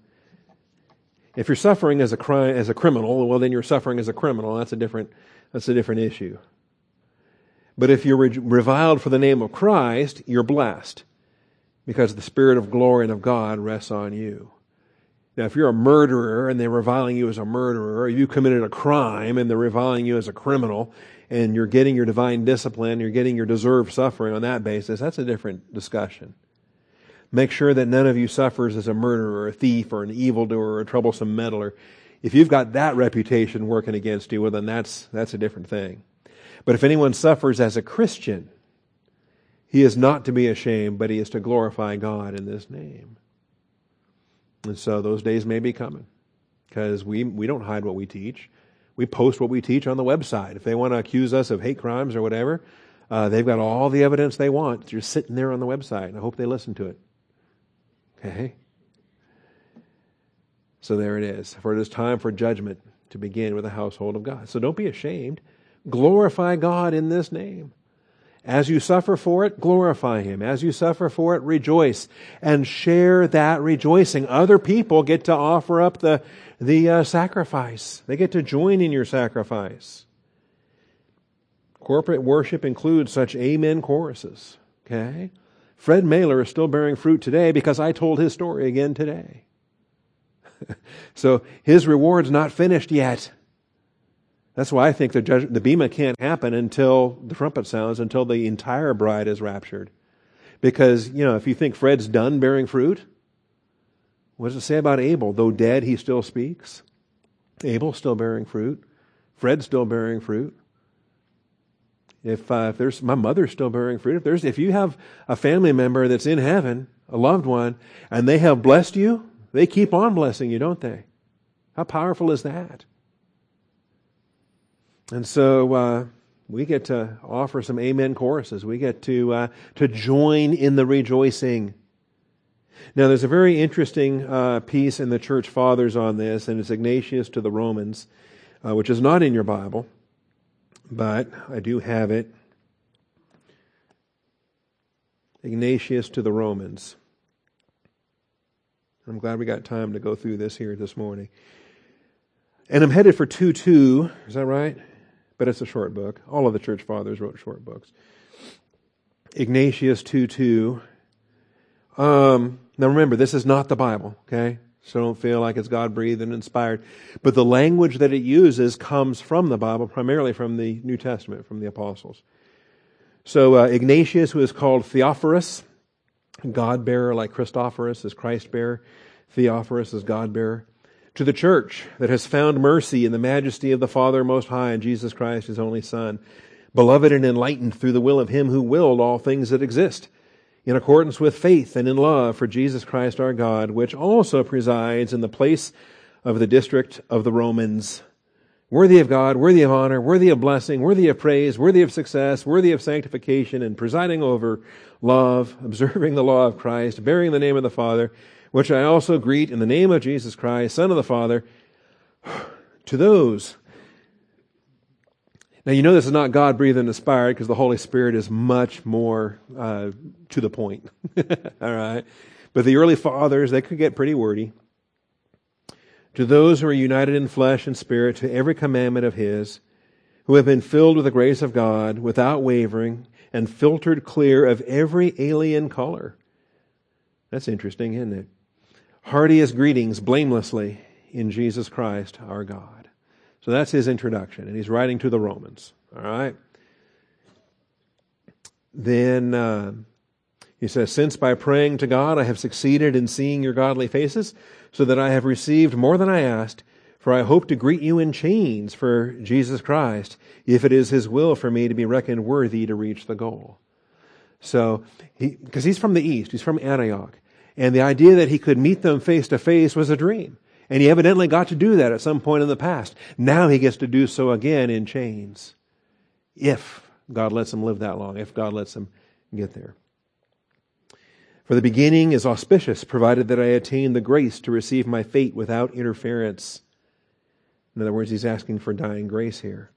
A: If you're suffering as a crime, as a criminal, well, then you're suffering as a criminal. That's a different. That's a different issue. But if you're reviled for the name of Christ, you're blessed because the Spirit of glory and of God rests on you. Now, if you're a murderer and they're reviling you as a murderer, or you committed a crime and they're reviling you as a criminal, and you're getting your divine discipline, you're getting your deserved suffering on that basis, that's a different discussion. Make sure that none of you suffers as a murderer, or a thief, or an evildoer, or a troublesome meddler. if you've got that reputation working against you, well, then that's, that's a different thing. But if anyone suffers as a Christian, he is not to be ashamed, but he is to glorify God in this name. And so those days may be coming because we, we don't hide what we teach. We post what we teach on the website. If they want to accuse us of hate crimes or whatever, uh, they've got all the evidence they want. Just sitting there on the website, and I hope they listen to it. Okay? So there it is. For it is time for judgment to begin with the household of God. So don't be ashamed. Glorify God in this name. As you suffer for it, glorify Him. As you suffer for it, rejoice and share that rejoicing. Other people get to offer up the, the uh, sacrifice. They get to join in your sacrifice. Corporate worship includes such amen choruses. Okay? Fred Mailer is still bearing fruit today because I told his story again today. [laughs] so his reward's not finished yet. That's why I think the, judge, the bema can't happen until the trumpet sounds, until the entire bride is raptured. Because, you know, if you think Fred's done bearing fruit, what does it say about Abel? Though dead, he still speaks. Abel's still bearing fruit. Fred's still bearing fruit. If, uh, if there's my mother's still bearing fruit, if there's if you have a family member that's in heaven, a loved one, and they have blessed you, they keep on blessing you, don't they? How powerful is that? And so uh, we get to offer some amen choruses. We get to, uh, to join in the rejoicing. Now, there's a very interesting uh, piece in the church fathers on this, and it's Ignatius to the Romans, uh, which is not in your Bible, but I do have it. Ignatius to the Romans. I'm glad we got time to go through this here this morning. And I'm headed for 2 2. Is that right? but it's a short book. All of the church fathers wrote short books. Ignatius 2 2. Um, now remember, this is not the Bible, okay? So don't feel like it's God breathed and inspired. But the language that it uses comes from the Bible, primarily from the New Testament, from the apostles. So uh, Ignatius, who is called Theophorus, God bearer, like Christophorus is Christ bearer, Theophorus is God bearer to the church that has found mercy in the majesty of the Father Most High and Jesus Christ, His only Son, beloved and enlightened through the will of Him who willed all things that exist, in accordance with faith and in love for Jesus Christ our God, which also presides in the place of the district of the Romans, worthy of God, worthy of honor, worthy of blessing, worthy of praise, worthy of success, worthy of sanctification, and presiding over love, [laughs] observing the law of Christ, bearing the name of the Father, which I also greet in the name of Jesus Christ, Son of the Father, [sighs] to those. Now, you know this is not God breathed and inspired because the Holy Spirit is much more uh, to the point. [laughs] All right? But the early fathers, they could get pretty wordy. To those who are united in flesh and spirit to every commandment of His, who have been filled with the grace of God without wavering and filtered clear of every alien color. That's interesting, isn't it? heartiest greetings blamelessly in Jesus Christ our God. So that's his introduction, and he's writing to the Romans. All right? Then uh, he says, Since by praying to God I have succeeded in seeing your godly faces, so that I have received more than I asked, for I hope to greet you in chains for Jesus Christ, if it is his will for me to be reckoned worthy to reach the goal. So, because he, he's from the east, he's from Antioch. And the idea that he could meet them face to face was a dream. And he evidently got to do that at some point in the past. Now he gets to do so again in chains. If God lets him live that long, if God lets him get there. For the beginning is auspicious, provided that I attain the grace to receive my fate without interference. In other words, he's asking for dying grace here.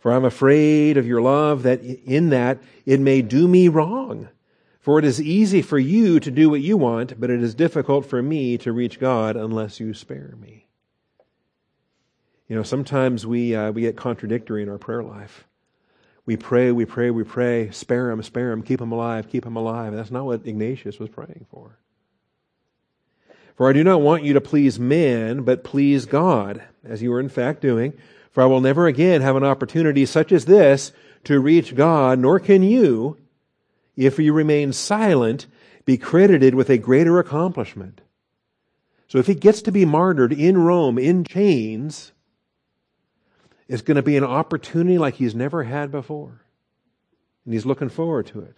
A: For I'm afraid of your love that in that it may do me wrong. For it is easy for you to do what you want, but it is difficult for me to reach God unless you spare me. You know, sometimes we, uh, we get contradictory in our prayer life. We pray, we pray, we pray, spare him, spare him, keep him alive, keep him alive. That's not what Ignatius was praying for. For I do not want you to please men, but please God, as you are in fact doing. For I will never again have an opportunity such as this to reach God, nor can you if you remain silent, be credited with a greater accomplishment. So if he gets to be martyred in Rome in chains, it's going to be an opportunity like he's never had before. And he's looking forward to it.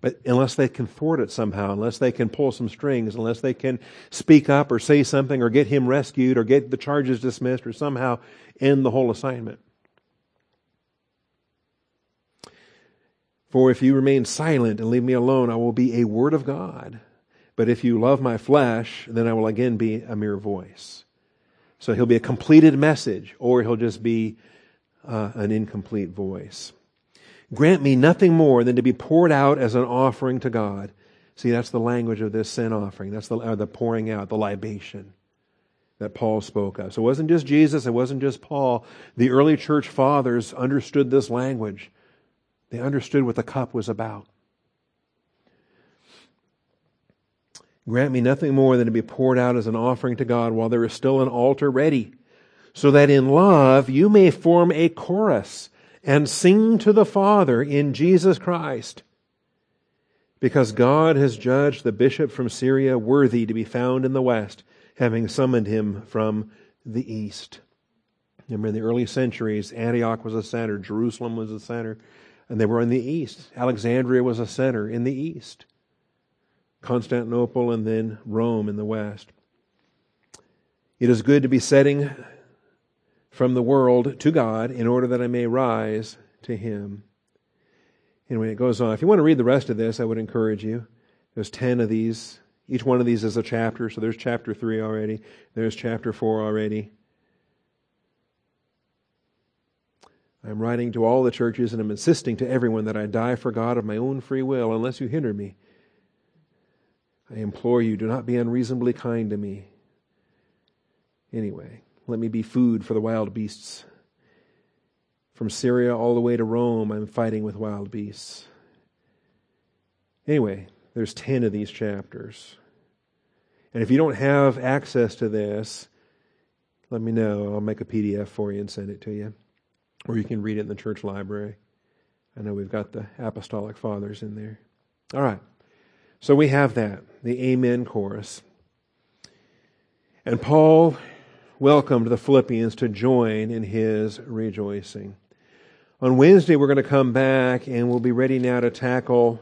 A: But unless they can thwart it somehow, unless they can pull some strings, unless they can speak up or say something or get him rescued or get the charges dismissed or somehow end the whole assignment. For if you remain silent and leave me alone, I will be a word of God. But if you love my flesh, then I will again be a mere voice. So he'll be a completed message, or he'll just be uh, an incomplete voice. Grant me nothing more than to be poured out as an offering to God. See, that's the language of this sin offering. That's the, uh, the pouring out, the libation that Paul spoke of. So it wasn't just Jesus, it wasn't just Paul. The early church fathers understood this language. They understood what the cup was about. Grant me nothing more than to be poured out as an offering to God while there is still an altar ready, so that in love you may form a chorus and sing to the Father in Jesus Christ. Because God has judged the bishop from Syria worthy to be found in the west, having summoned him from the east. Remember, in the early centuries, Antioch was a center, Jerusalem was a center, and they were in the east. Alexandria was a center in the east. Constantinople, and then Rome in the west. It is good to be setting from the world to God in order that I may rise to Him. Anyway, it goes on. If you want to read the rest of this, I would encourage you. There's 10 of these. Each one of these is a chapter. So there's chapter 3 already. There's chapter 4 already. I'm writing to all the churches and I'm insisting to everyone that I die for God of my own free will unless you hinder me. I implore you, do not be unreasonably kind to me. Anyway, let me be food for the wild beasts. From Syria all the way to Rome, I'm fighting with wild beasts. Anyway, there's 10 of these chapters. And if you don't have access to this, let me know. I'll make a PDF for you and send it to you. Or you can read it in the church library. I know we've got the Apostolic Fathers in there. All right. So we have that, the Amen chorus. And Paul welcomed the Philippians to join in his rejoicing. On Wednesday, we're going to come back and we'll be ready now to tackle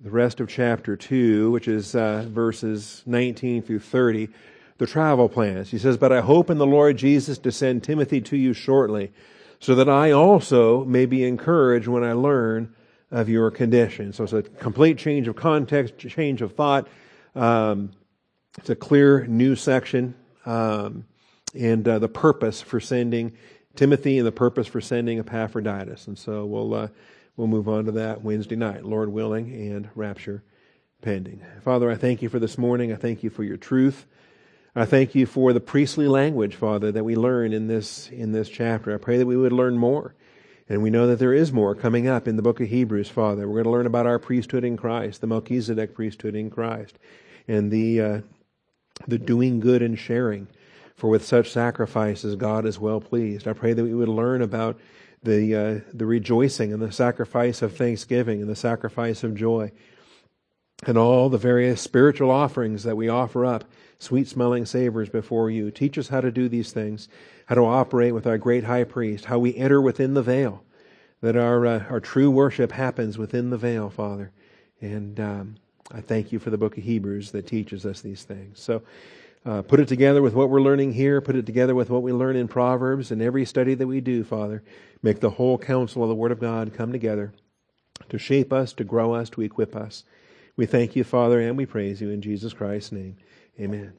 A: the rest of chapter 2, which is uh, verses 19 through 30, the travel plans. He says, But I hope in the Lord Jesus to send Timothy to you shortly, so that I also may be encouraged when I learn of your condition. So it's a complete change of context, change of thought. Um, it's a clear new section, um, and uh, the purpose for sending Timothy and the purpose for sending Epaphroditus. And so we'll uh, we'll move on to that Wednesday night, Lord willing, and rapture pending. Father, I thank you for this morning. I thank you for your truth. I thank you for the priestly language, Father, that we learn in this in this chapter. I pray that we would learn more. And we know that there is more coming up in the book of Hebrews, Father. We're going to learn about our priesthood in Christ, the Melchizedek priesthood in Christ, and the, uh, the doing good and sharing. For with such sacrifices, God is well pleased. I pray that we would learn about the, uh, the rejoicing and the sacrifice of thanksgiving and the sacrifice of joy and all the various spiritual offerings that we offer up, sweet smelling savors before you. Teach us how to do these things how to operate with our great high priest, how we enter within the veil, that our, uh, our true worship happens within the veil, Father. And um, I thank you for the book of Hebrews that teaches us these things. So uh, put it together with what we're learning here, put it together with what we learn in Proverbs and every study that we do, Father. Make the whole counsel of the Word of God come together to shape us, to grow us, to equip us. We thank you, Father, and we praise you in Jesus Christ's name. Amen.